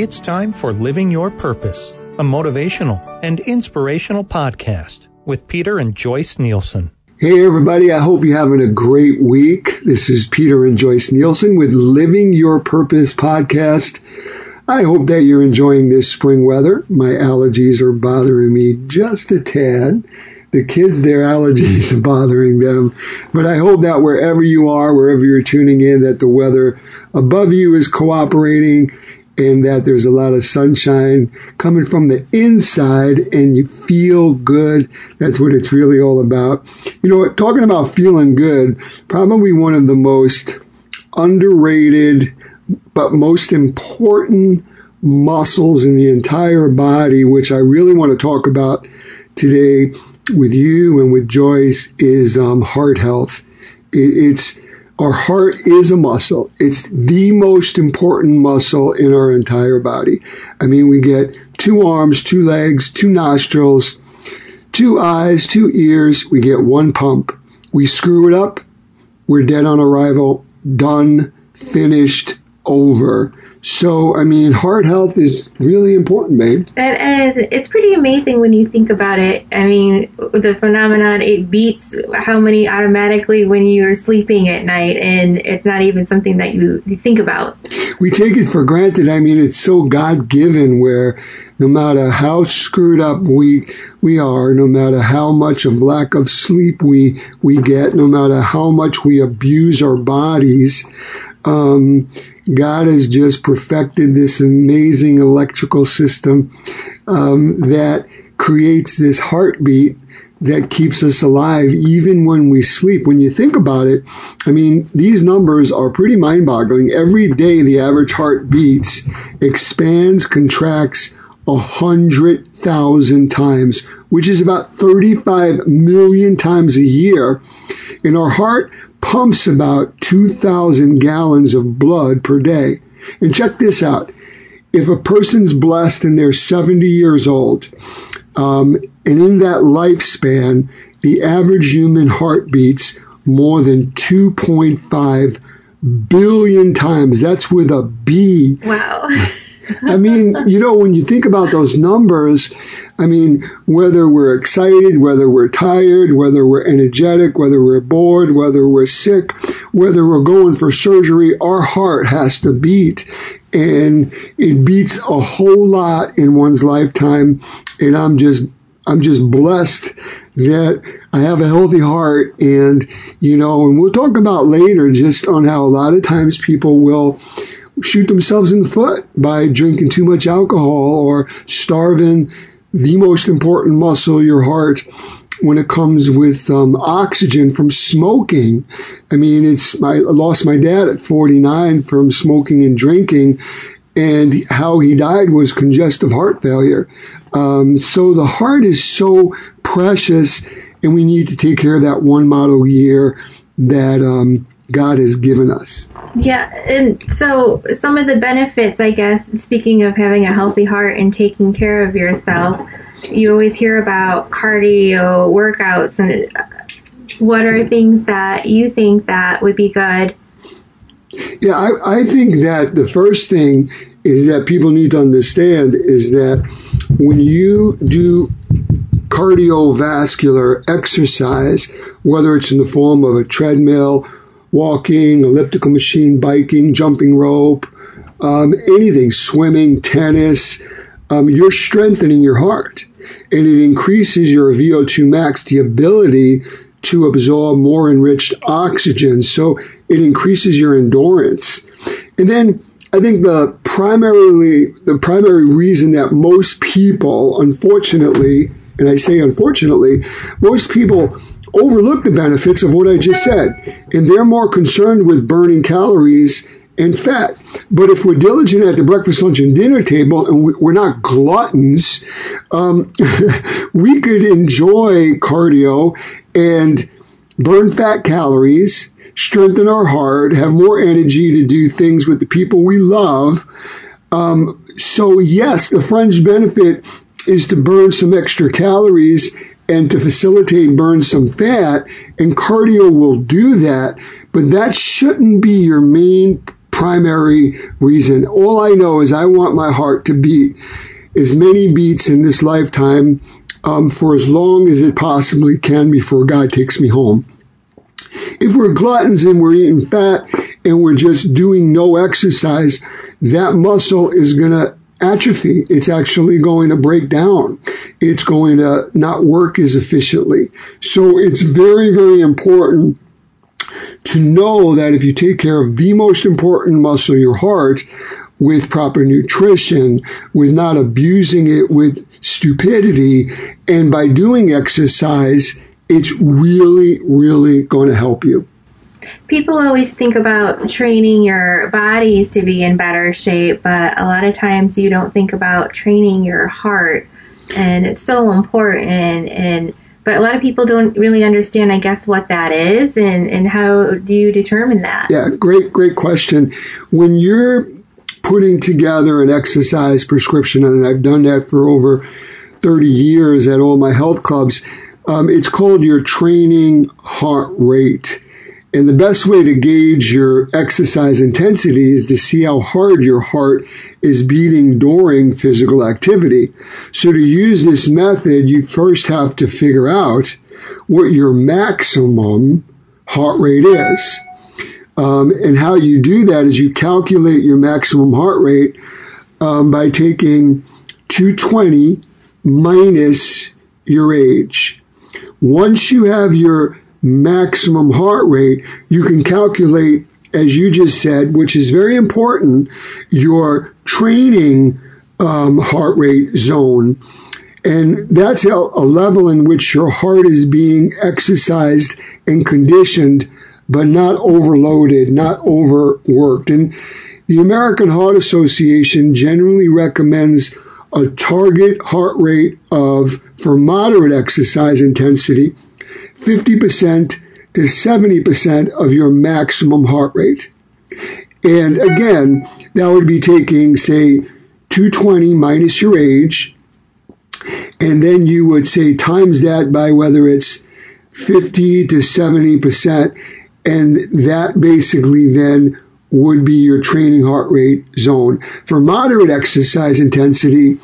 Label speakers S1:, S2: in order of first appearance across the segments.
S1: It's time for Living Your Purpose, a motivational and inspirational podcast with Peter and Joyce Nielsen.
S2: Hey, everybody. I hope you're having a great week. This is Peter and Joyce Nielsen with Living Your Purpose podcast. I hope that you're enjoying this spring weather. My allergies are bothering me just a tad. The kids, their allergies are bothering them. But I hope that wherever you are, wherever you're tuning in, that the weather above you is cooperating and that there's a lot of sunshine coming from the inside and you feel good. That's what it's really all about. You know? Talking about feeling good, probably one of the most underrated but most important muscles in the entire body, which I really want to talk about today with you and with Joyce, is um, heart health. It, it's our heart is a muscle. It's the most important muscle in our entire body. I mean, we get two arms, two legs, two nostrils, two eyes, two ears. We get one pump. We screw it up. We're dead on arrival. Done. Finished. Over. So, I mean, heart health is really important, babe.
S3: It is. It's pretty amazing when you think about it. I mean, the phenomenon, it beats how many automatically when you're sleeping at night, and it's not even something that you, you think about.
S2: We take it for granted. I mean, it's so God given where no matter how screwed up we we are, no matter how much of lack of sleep we we get, no matter how much we abuse our bodies, um, God has just perfected this amazing electrical system um, that creates this heartbeat that keeps us alive even when we sleep. When you think about it, I mean, these numbers are pretty mind boggling. Every day, the average heart beats, expands, contracts a hundred thousand times, which is about 35 million times a year. And our heart pumps about 2,000 gallons of blood per day. And check this out. If a person's blessed and they're 70 years old, um, and in that lifespan, the average human heart beats more than 2.5 billion times. That's with a B.
S3: Wow.
S2: I mean, you know, when you think about those numbers, I mean, whether we're excited, whether we're tired, whether we're energetic, whether we're bored, whether we're sick, whether we're going for surgery, our heart has to beat. And it beats a whole lot in one's lifetime. And I'm just, I'm just blessed that I have a healthy heart. And, you know, and we'll talk about later just on how a lot of times people will, shoot themselves in the foot by drinking too much alcohol or starving the most important muscle, your heart, when it comes with um, oxygen from smoking. I mean, it's I lost my dad at 49 from smoking and drinking, and how he died was congestive heart failure. Um, so the heart is so precious, and we need to take care of that one model year that um, God has given us.
S3: Yeah, and so some of the benefits, I guess, speaking of having a healthy heart and taking care of yourself, you always hear about cardio workouts and what are things that you think that would be good?
S2: Yeah, I, I think that the first thing is that people need to understand is that when you do cardiovascular exercise, whether it's in the form of a treadmill walking, elliptical machine, biking, jumping rope, um, anything, swimming, tennis, um, you're strengthening your heart. And it increases your VO2 max, the ability to absorb more enriched oxygen. So it increases your endurance. And then I think the primarily, the primary reason that most people, unfortunately, and I say unfortunately, most people overlook the benefits of what I just said. And they're more concerned with burning calories and fat. But if we're diligent at the breakfast, lunch, and dinner table and we're not gluttons, um, we could enjoy cardio and burn fat calories, strengthen our heart, have more energy to do things with the people we love. Um, so, yes, the fringe benefit is to burn some extra calories and to facilitate burn some fat, and cardio will do that, but that shouldn't be your main primary reason. All I know is I want my heart to beat as many beats in this lifetime um, for as long as it possibly can before God takes me home. If we're gluttons and we're eating fat and we're just doing no exercise, that muscle is going to atrophy. It's actually going to break down. It's going to not work as efficiently. So it's very, very important to know that if you take care of the most important muscle, your heart, with proper nutrition, with not abusing it with stupidity, and by doing exercise, it's really, really going to help you.
S3: People always think about training your bodies to be in better shape, but a lot of times you don't think about training your heart. And it's so important and but a lot of people don't really understand, I guess, what that is and, and how do you determine that?
S2: Yeah, great, great question. When you're putting together an exercise prescription, and I've done that for over 30 years at all my health clubs, um, it's called your training heart rate. And the best way to gauge your exercise intensity is to see how hard your heart is beating during physical activity. So to use this method, you first have to figure out what your maximum heart rate is. Um, and how you do that is you calculate your maximum heart rate um, by taking 220 minus your age. Once you have your maximum heart rate, you can calculate, as you just said, which is very important, your training um, heart rate zone. And that's a, a level in which your heart is being exercised and conditioned, but not overloaded, not overworked. And the American Heart Association generally recommends a target heart rate of, for moderate exercise intensity, 50% to 70% of your maximum heart rate. And again, that would be taking, say, 220 minus your age, and then you would say times that by whether it's 50 to 70%, and that basically then would be your training heart rate zone. For moderate exercise intensity,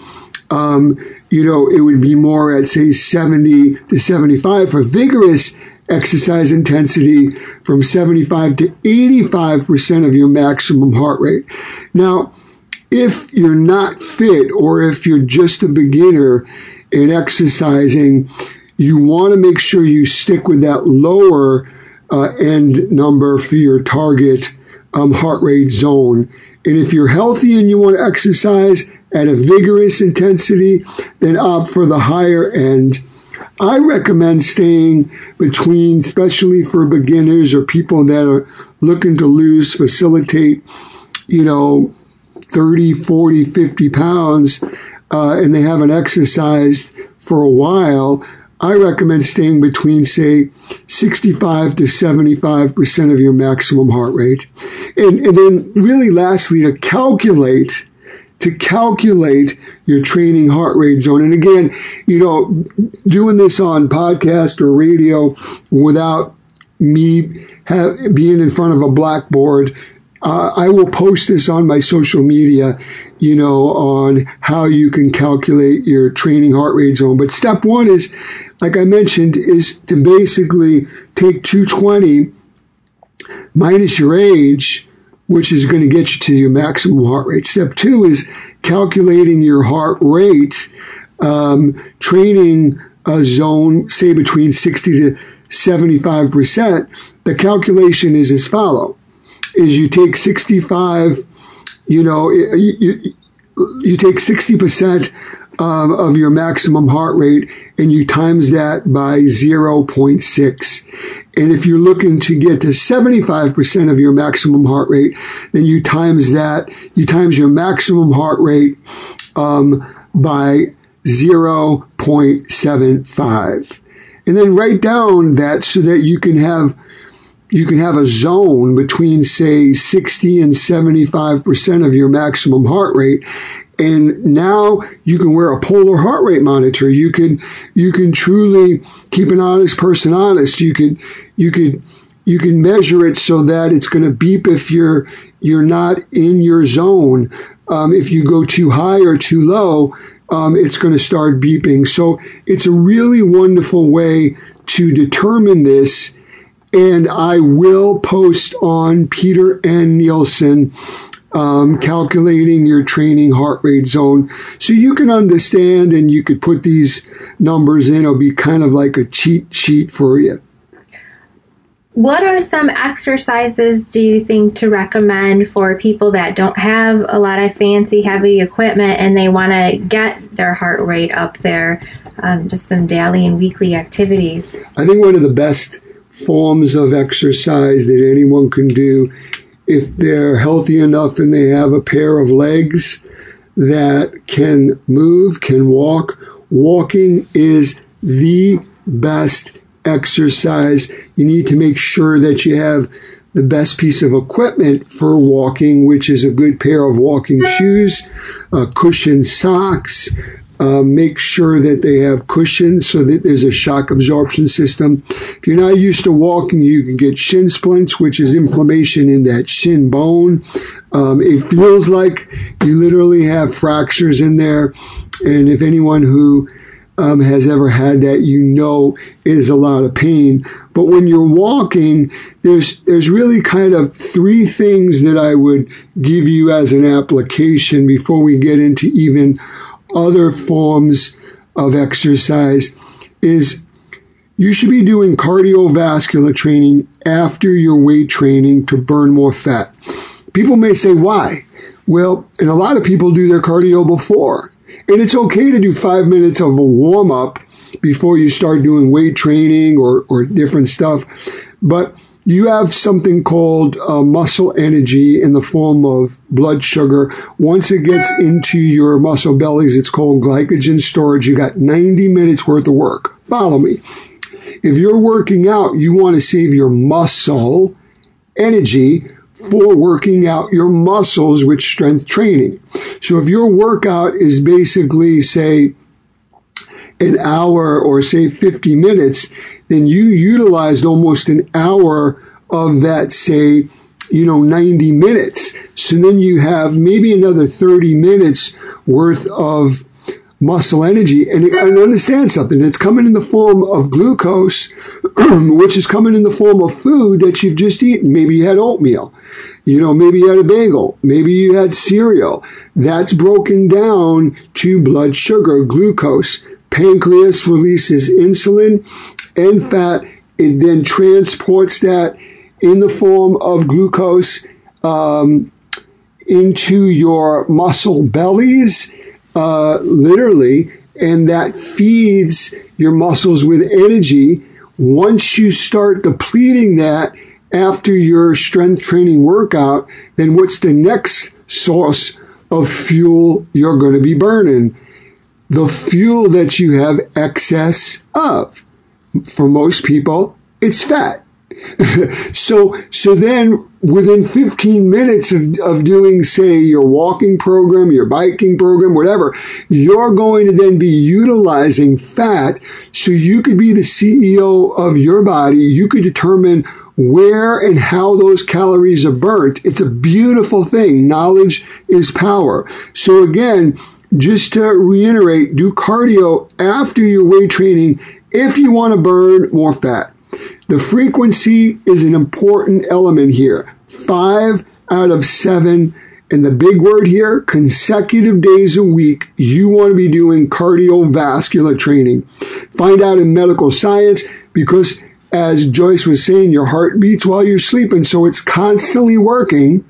S2: um, you know, it would be more at say 70 to 75 for vigorous exercise intensity from 75 to 85% of your maximum heart rate. Now, if you're not fit or if you're just a beginner in exercising, you want to make sure you stick with that lower uh, end number for your target um, heart rate zone. And if you're healthy and you want to exercise, at a vigorous intensity, then opt for the higher end. I recommend staying between, especially for beginners or people that are looking to lose, facilitate, you know, 30, 40, 50 pounds, uh, and they haven't exercised for a while. I recommend staying between, say, 65 to 75% of your maximum heart rate. And, and then, really, lastly, to calculate to calculate your training heart rate zone. And again, you know, doing this on podcast or radio without me have, being in front of a blackboard, uh, I will post this on my social media, you know, on how you can calculate your training heart rate zone. But step one is, like I mentioned, is to basically take 220 minus your age which is going to get you to your maximum heart rate. Step two is calculating your heart rate, um, training a zone, say between 60 to 75%. The calculation is as follow: is you take 65, you know, you, you, you take 60% um, of your maximum heart rate and you times that by 0.6. And if you're looking to get to 75% of your maximum heart rate, then you times that, you times your maximum heart rate um, by 0.75. And then write down that so that you can have you can have a zone between say 60 and 75% of your maximum heart rate and now you can wear a polar heart rate monitor. You can, you can truly keep an honest person honest. You could, you could you can measure it so that it's going to beep if you're you're not in your zone. Um, if you go too high or too low, um, it's going to start beeping. So it's a really wonderful way to determine this. And I will post on Peter N. Nielsen um, calculating your training heart rate zone so you can understand and you could put these numbers in. It'll be kind of like a cheat sheet for you.
S3: What are some exercises do you think to recommend for people that don't have a lot of fancy, heavy equipment and they want to get their heart rate up there? Um, just some daily and weekly activities.
S2: I think one of the best forms of exercise that anyone can do if they're healthy enough and they have a pair of legs that can move, can walk, walking is the best exercise, you need to make sure that you have the best piece of equipment for walking, which is a good pair of walking shoes, uh, cushioned socks. Uh, make sure that they have cushions so that there's a shock absorption system. If you're not used to walking, you can get shin splints, which is inflammation in that shin bone. Um, it feels like you literally have fractures in there. And if anyone who um, has ever had that, you know it is a lot of pain. But when you're walking, there's there's really kind of three things that I would give you as an application before we get into even other forms of exercise. Is you should be doing cardiovascular training after your weight training to burn more fat. People may say, why? Well, and a lot of people do their cardio before. And it's okay to do five minutes of a warm up before you start doing weight training or, or different stuff. But you have something called uh, muscle energy in the form of blood sugar. Once it gets into your muscle bellies, it's called glycogen storage. You got 90 minutes worth of work. Follow me. If you're working out, you want to save your muscle energy for working out your muscles with strength training. So if your workout is basically, say, an hour or say 50 minutes, then you utilized almost an hour of that, say, you know, 90 minutes. So then you have maybe another 30 minutes worth of muscle energy. And, and understand something, it's coming in the form of glucose, which is coming in the form of food that you've just eaten. Maybe you had oatmeal. You know, maybe you had a bagel. Maybe you had cereal. That's broken down to blood sugar, glucose. Pancreas releases insulin and fat. It then transports that in the form of glucose um, into your muscle bellies uh, literally, and that feeds your muscles with energy. Once you start depleting that after your strength training workout, then what's the next source of fuel you're going to be burning? The fuel that you have excess of. For most people, it's fat. so, so then within 15 minutes of, of doing, say, your walking program, your biking program, whatever, you're going to then be utilizing fat so you could be the CEO of your body. You could determine where and how those calories are burnt. It's a beautiful thing. Knowledge is power. So again, just to reiterate, do cardio after your weight training if you want to burn more fat. The frequency is an important element here. Five out of seven, and the big word here, consecutive days a week, you want to be doing cardiovascular training. Find out in medical science because as Joyce was saying, your heart beats while you're sleeping, so it's constantly working.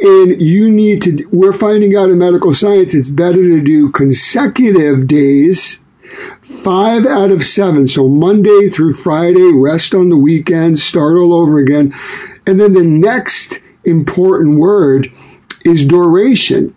S2: And you need to, we're finding out in medical science, it's better to do consecutive days five out of seven. So Monday through Friday, rest on the weekend, start all over again. And then the next important word is duration.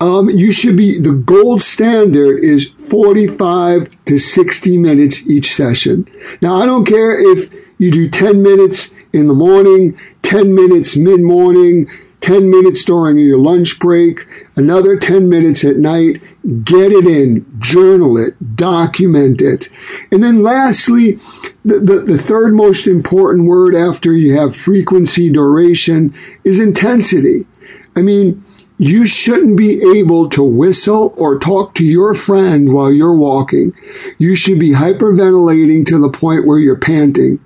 S2: Um, you should be, the gold standard is 45 to 60 minutes each session. Now, I don't care if you do 10 minutes in the morning, 10 minutes mid morning, 10 minutes during your lunch break, another 10 minutes at night. Get it in, journal it, document it. And then lastly, the, the, the third most important word after you have frequency, duration is intensity. I mean, you shouldn't be able to whistle or talk to your friend while you're walking. You should be hyperventilating to the point where you're panting.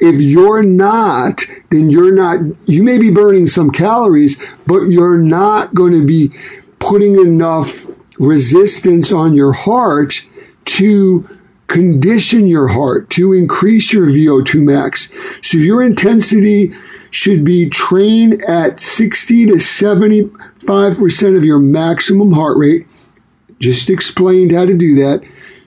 S2: If you're not, then you're not, you may be burning some calories, but you're not going to be putting enough resistance on your heart to condition your heart to increase your VO2 max. So your intensity should be trained at 60 to 70 5% of your maximum heart rate. Just explained how to do that.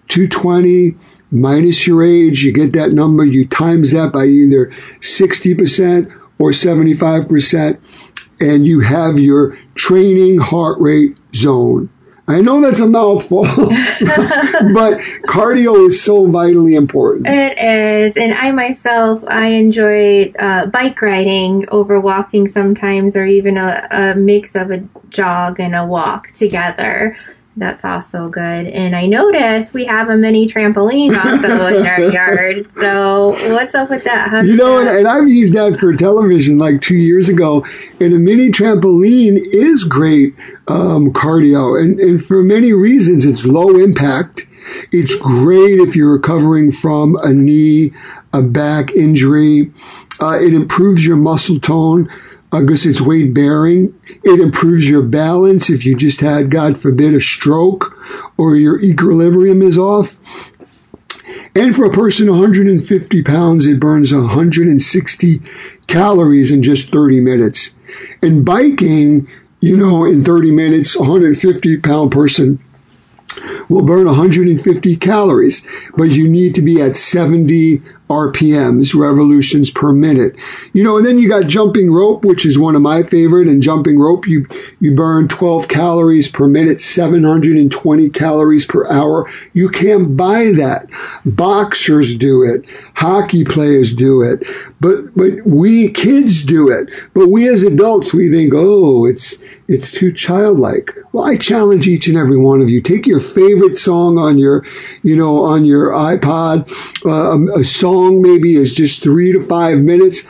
S2: 220 minus your age, you get that number, you times that by either 60% or 75%, and you have your training heart rate zone. I know that's a mouthful, but cardio is so vitally important.
S3: It is, and I myself, I enjoy uh, bike riding over walking sometimes, or even a, a mix of a jog and a walk together. That's also good. And I noticed we have a mini trampoline also in our yard. So what's up with that?
S2: How you know, and, and, I've used that for television like two years ago. And a mini trampoline is great um, cardio, and, and for many reasons, it's low impact. It's great if you're recovering from a knee, a back injury. Uh, it improves your muscle tone because it's weight bearing. It improves your balance if you just had, God forbid, a stroke or your equilibrium is off. And for a person 150 pounds, it burns 160 calories in just 30 minutes. And biking, you know, in 30 minutes, 150 pound person will burn 150 calories, but you need to be at 70 RPMs, revolutions per minute. You know, and then you got jumping rope, which is one of my favorite. And jumping rope, you, you burn 12 calories per minute, 720 calories per hour. You can't buy that. Boxers do it. Hockey players do it. But, but we kids do it. But we as adults, we think, oh, it's, it's too childlike. Well, I challenge each and every one of you. Take your favorite song on your, you know, on your iPod, uh, a song maybe is just three to five minutes.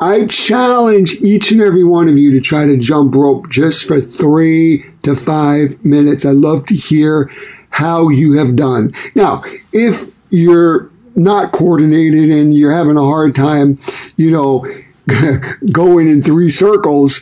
S2: I challenge each and every one of you to try to jump rope just for three to five minutes. I love to hear how you have done. Now, if you're not coordinated and you're having a hard time, you know, going in three circles,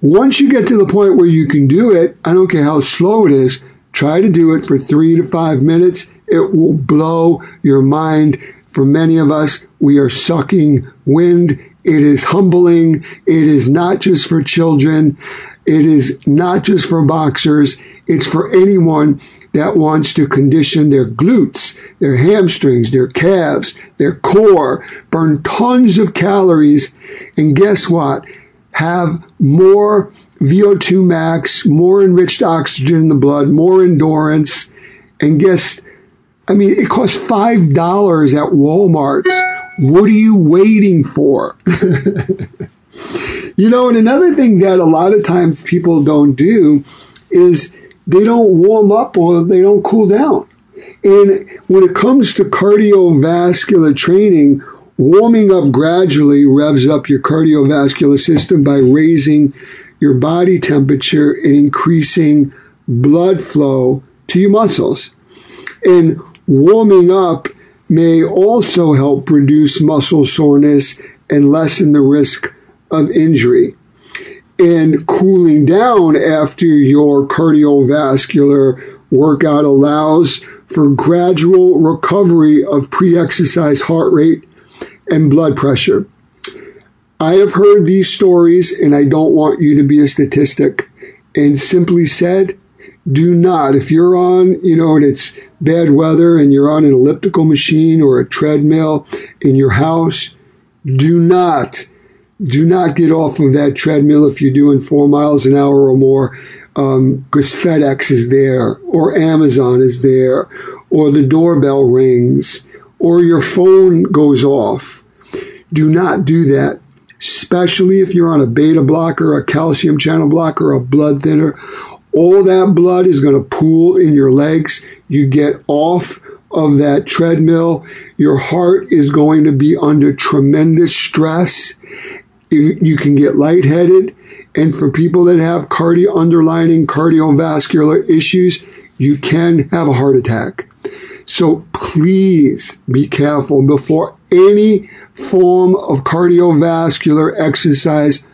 S2: once you get to the point where you can do it, I don't care how slow it is, try to do it for three to five minutes. It will blow your mind. For many of us, we are sucking wind. It is humbling. It is not just for children. It is not just for boxers. It's for anyone that wants to condition their glutes, their hamstrings, their calves, their core, burn tons of calories. And guess what? have more VO2 max, more enriched oxygen in the blood, more endurance. And guess, I mean, it costs $5 at Walmart. What are you waiting for? you know, and another thing that a lot of times people don't do is they don't warm up or they don't cool down. And when it comes to cardiovascular training, Warming up gradually revs up your cardiovascular system by raising your body temperature and increasing blood flow to your muscles. And warming up may also help reduce muscle soreness and lessen the risk of injury. And cooling down after your cardiovascular workout allows for gradual recovery of pre exercise heart rate and blood pressure. I have heard these stories and I don't want you to be a statistic. And simply said, do not, if you're on, you know, and it's bad weather and you're on an elliptical machine or a treadmill in your house, do not, do not get off of that treadmill if you're doing four miles an hour or more, because um, FedEx is there or Amazon is there or the doorbell rings or your phone goes off. Do not do that. especially if you're on a beta blocker, a calcium channel blocker, a blood thinner. All that blood is going to pool in your legs. You get off of that treadmill. Your heart is going to be under tremendous stress. You can get lightheaded. And for people that have cardio underlining cardiovascular issues, you can have a heart attack. So please be careful before any form of cardiovascular exercise.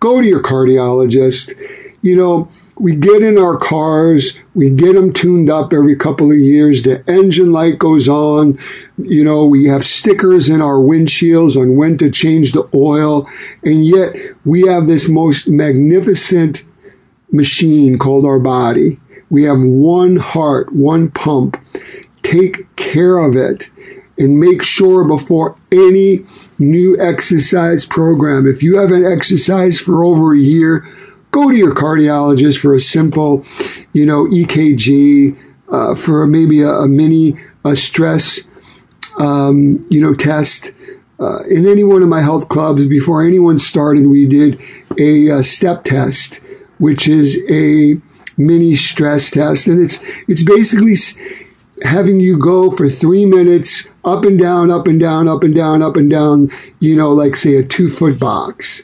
S2: Go to your cardiologist. You know, we get in our cars, we get them tuned up every couple of years. The engine light goes on. You know, we have stickers in our windshields on when to change the oil. And yet we have this most magnificent machine called our body. We have one heart, one pump. Take care of it and make sure before any new exercise program, if you haven't exercised for over a year, go to your cardiologist for a simple, you know, EKG, uh, for maybe a, a, mini a stress, um, you know, test. Uh, in any one of my health clubs, before anyone started, we did a, a step test, which is a mini stress test, and it's it's basically having you go for three minutes up and down, up and down, up and down, up and down. You know, like say a two foot box,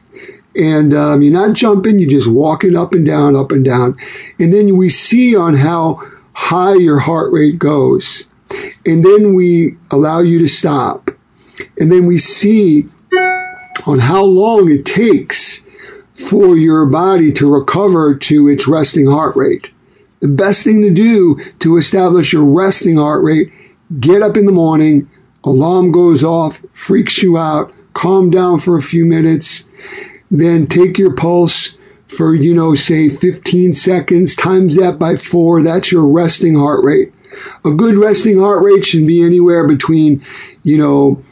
S2: and um, you're not jumping, you're just walking up and down, up and down. And then we see on how high your heart rate goes. And then we allow you to stop. And then we see on how long it takes for your body to recover to its resting heart rate. The best thing to do to establish your resting heart rate, get up in the morning, alarm goes off, freaks you out, calm down for a few minutes, then take your pulse for, you know, say 15 seconds, times that by four. That's your resting heart rate. A good resting heart rate should be anywhere between, you know,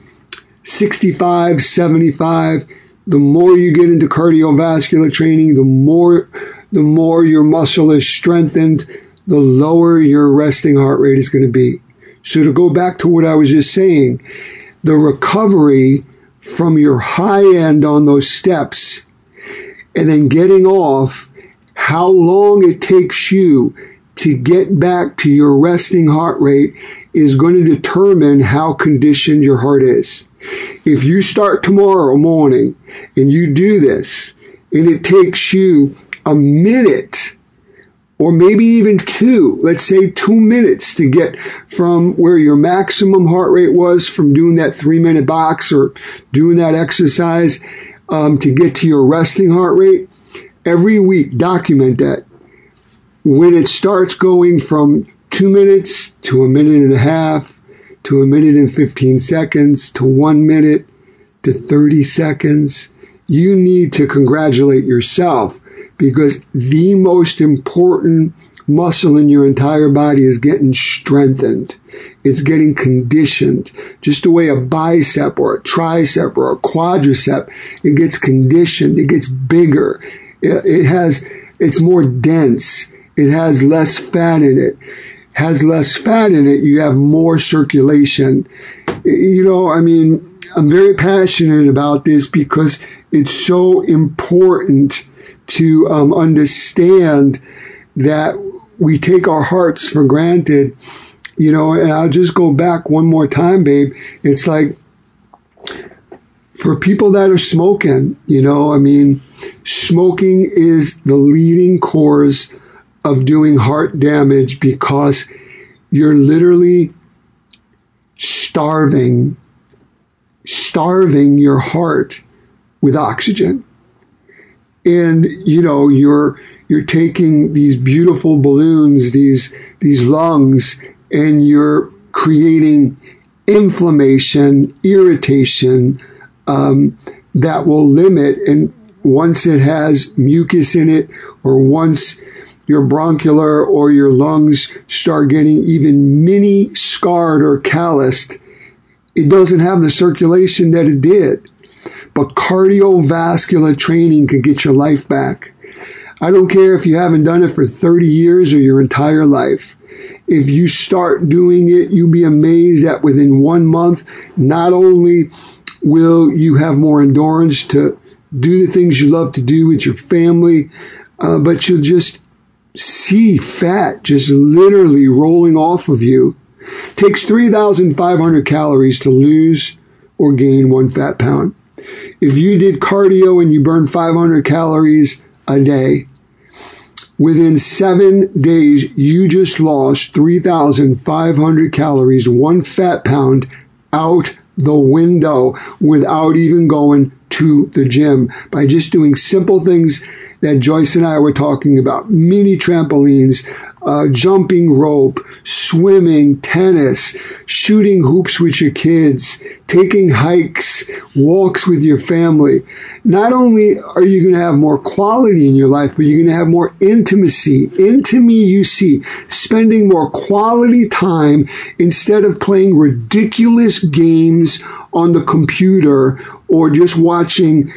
S2: 65, 75. The more you get into cardiovascular training, the more, the more your muscle is strengthened, the lower your resting heart rate is going to be. So to go back to what I was just saying, the recovery from your high end on those steps and then getting off, how long it takes you to get back to your resting heart rate is going to determine how conditioned your heart is. If you start tomorrow morning and you do this and it takes you a minute or maybe even two, let's say two minutes to get from where your maximum heart rate was from doing that three minute box or doing that exercise um, to get to your resting heart rate. Every week, document that. When it starts going from two minutes to a minute and a half to a minute and 15 seconds to one minute to 30 seconds, you need to congratulate yourself because the most important muscle in your entire body is getting strengthened. It's getting conditioned. Just the way a bicep or a tricep or a quadricep, it gets conditioned. It gets bigger. It, has, it's more dense. It has less fat in it. Has less fat in it. You have more circulation. You know, I mean, I'm very passionate about this because it's so important to um, understand that we take our hearts for granted, you know, and I'll just go back one more time, babe. It's like for people that are smoking, you know, I mean, smoking is the leading cause of doing heart damage because you're literally starving, starving your heart with oxygen. And you know you're you're taking these beautiful balloons these these lungs and you're creating inflammation irritation um, that will limit and once it has mucus in it or once your bronchial or your lungs start getting even mini scarred or calloused it doesn't have the circulation that it did but cardiovascular training can get your life back. I don't care if you haven't done it for 30 years or your entire life. If you start doing it, you'll be amazed that within one month, not only will you have more endurance to do the things you love to do with your family, uh, but you'll just see fat just literally rolling off of you. It takes 3,500 calories to lose or gain one fat pound. If you did cardio and you burned 500 calories a day, within seven days, you just lost 3,500 calories, one fat pound out the window without even going to the gym. By just doing simple things that Joyce and I were talking about mini trampolines, uh, jumping rope, swimming, tennis, shooting hoops with your kids, taking hikes, walks with your family. Not only are you going to have more quality in your life, but you're going to have more intimacy. Into me, you see, spending more quality time instead of playing ridiculous games on the computer or just watching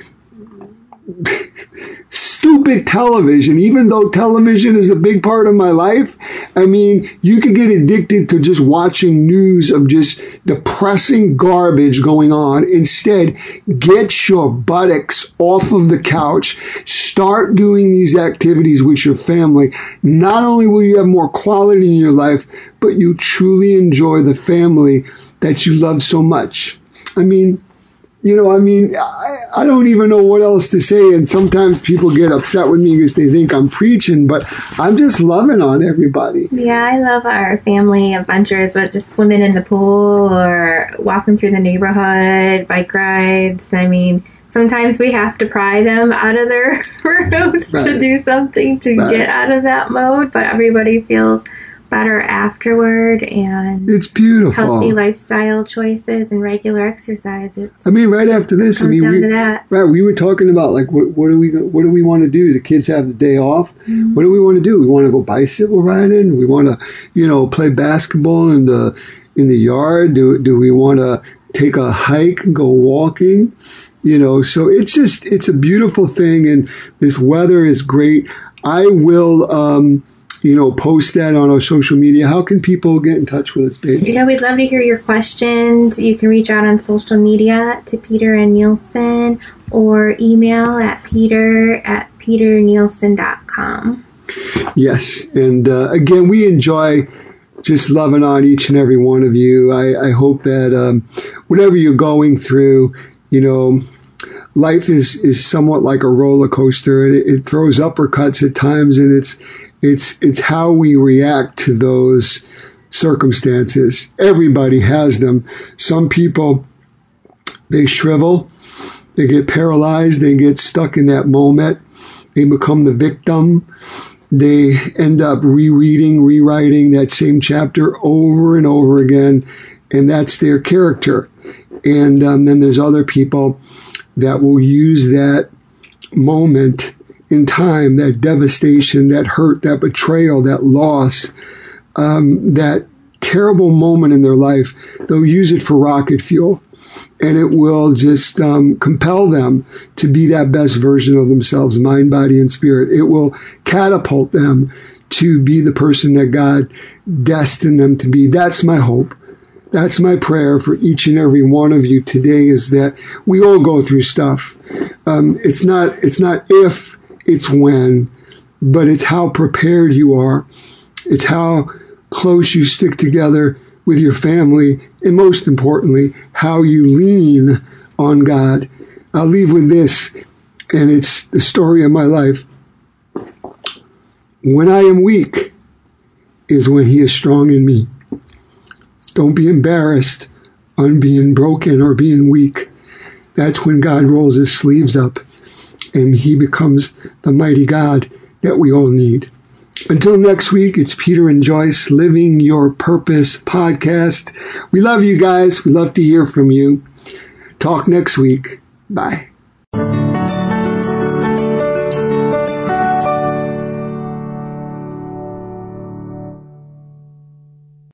S2: stupid television, even though television is a big part of my life. I mean, you could get addicted to just watching news of just depressing garbage going on. Instead, get your buttocks off of the couch. Start doing these activities with your family. Not only will you have more quality in your life, but you truly enjoy the family that you love so much. I mean, you know, I mean, I, I, don't even know what else to say. And sometimes people get upset with me because they think I'm preaching, but I'm just loving on everybody.
S3: Yeah, I love our family adventures with just swimming in the pool or walking through the neighborhood, bike rides. I mean, sometimes we have to pry them out of their rooms right. to do something to right. get out of that mode, but everybody feels better afterward and
S2: it's beautiful.
S3: healthy lifestyle choices and regular exercise. It's,
S2: i mean right after this i mean we, right we were talking about like what, what do we what do we want to do? The kids have the day off. Mm-hmm. what do we want to do? We want to go bicycle riding? We want to you know play basketball in the in the yard? Do, do we want to take a hike and go walking? You know so it's just it's a beautiful thing and this weather is great. I will um you know, post that on our social media. How can people get in touch with us, babe?
S3: know, we'd love to hear your questions. You can reach out on social media to Peter N. Nielsen or email at peter at peternielsen.com.
S2: Yes. And uh, again, we enjoy just loving on each and every one of you. I, I hope that um, whatever you're going through, you know, life is, is somewhat like a roller coaster. It, it throws uppercuts at times and it's, it's, it's how we react to those circumstances. Everybody has them. Some people, they shrivel, they get paralyzed, they get stuck in that moment, they become the victim. They end up rereading, rewriting that same chapter over and over again, and that's their character. And um, then there's other people that will use that moment in time, that devastation, that hurt, that betrayal, that loss, um, that terrible moment in their life, they'll use it for rocket fuel. And it will just um, compel them to be that best version of themselves, mind, body, and spirit. It will catapult them to be the person that God destined them to be. That's my hope. That's my prayer for each and every one of you today is that we all go through stuff. Um, it's not, it's not if, it's when, but it's how prepared you are. It's how close you stick together with your family, and most importantly, how you lean on God. I'll leave with this, and it's the story of my life. When I am weak is when He is strong in me. Don't be embarrassed on being broken or being weak. That's when God rolls His sleeves up and he becomes the mighty God that we all need. Until next week, it's Peter and Joyce Living Your Purpose podcast. We love you guys. We love to hear from you. Talk next week. Bye.